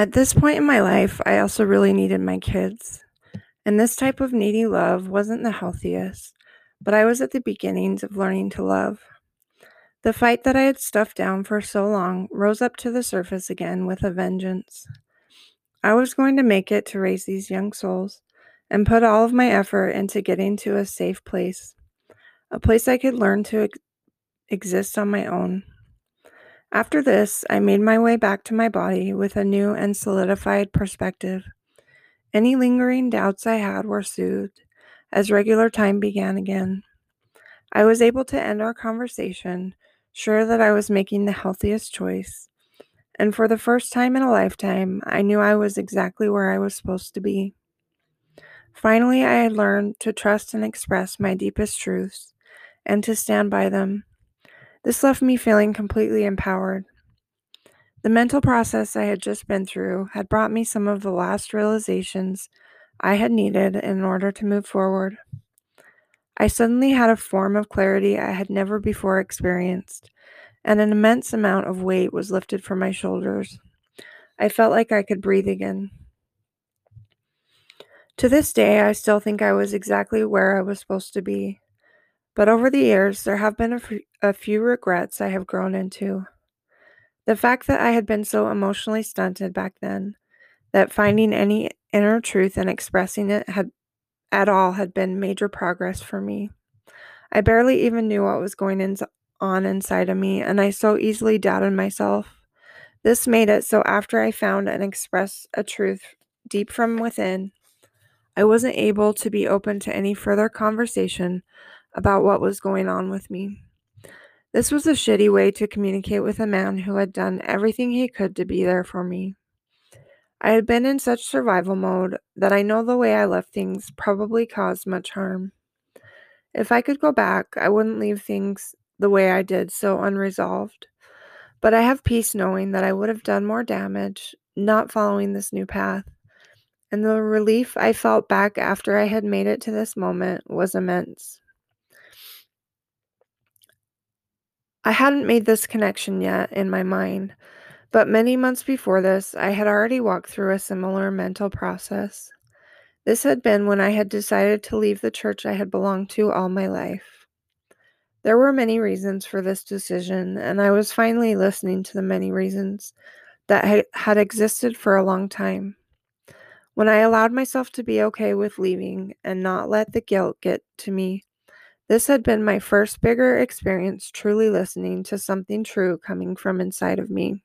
At this point in my life, I also really needed my kids. And this type of needy love wasn't the healthiest, but I was at the beginnings of learning to love. The fight that I had stuffed down for so long rose up to the surface again with a vengeance. I was going to make it to raise these young souls and put all of my effort into getting to a safe place, a place I could learn to ex- exist on my own. After this, I made my way back to my body with a new and solidified perspective. Any lingering doubts I had were soothed as regular time began again. I was able to end our conversation, sure that I was making the healthiest choice. And for the first time in a lifetime, I knew I was exactly where I was supposed to be. Finally, I had learned to trust and express my deepest truths and to stand by them this left me feeling completely empowered. The mental process I had just been through had brought me some of the last realizations I had needed in order to move forward. I suddenly had a form of clarity I had never before experienced, and an immense amount of weight was lifted from my shoulders. I felt like I could breathe again. To this day, I still think I was exactly where I was supposed to be. But over the years, there have been a, f- a few regrets I have grown into. The fact that I had been so emotionally stunted back then, that finding any inner truth and expressing it had at all had been major progress for me. I barely even knew what was going in, on inside of me, and I so easily doubted myself. This made it so after I found and expressed a truth deep from within, I wasn't able to be open to any further conversation about what was going on with me. This was a shitty way to communicate with a man who had done everything he could to be there for me. I had been in such survival mode that I know the way I left things probably caused much harm. If I could go back, I wouldn't leave things the way I did so unresolved. But I have peace knowing that I would have done more damage not following this new path. And the relief I felt back after I had made it to this moment was immense. I hadn't made this connection yet in my mind, but many months before this, I had already walked through a similar mental process. This had been when I had decided to leave the church I had belonged to all my life. There were many reasons for this decision, and I was finally listening to the many reasons that had existed for a long time. When I allowed myself to be okay with leaving and not let the guilt get to me, this had been my first bigger experience truly listening to something true coming from inside of me.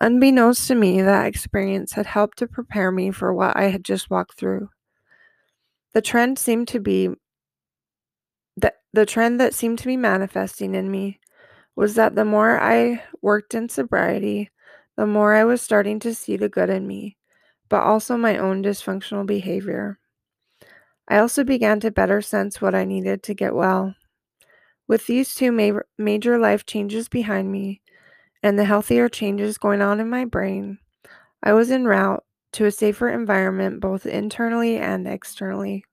Unbeknownst to me, that experience had helped to prepare me for what I had just walked through. The trend seemed to be that the trend that seemed to be manifesting in me was that the more I worked in sobriety, the more I was starting to see the good in me, but also my own dysfunctional behavior. I also began to better sense what I needed to get well. With these two ma- major life changes behind me and the healthier changes going on in my brain, I was en route to a safer environment both internally and externally.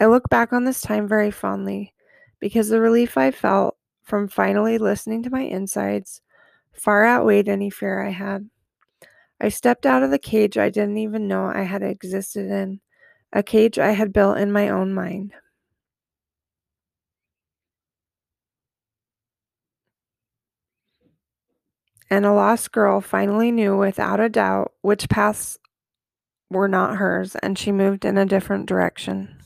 I look back on this time very fondly because the relief I felt from finally listening to my insides far outweighed any fear I had. I stepped out of the cage I didn't even know I had existed in a cage I had built in my own mind. And a lost girl finally knew without a doubt which paths were not hers, and she moved in a different direction.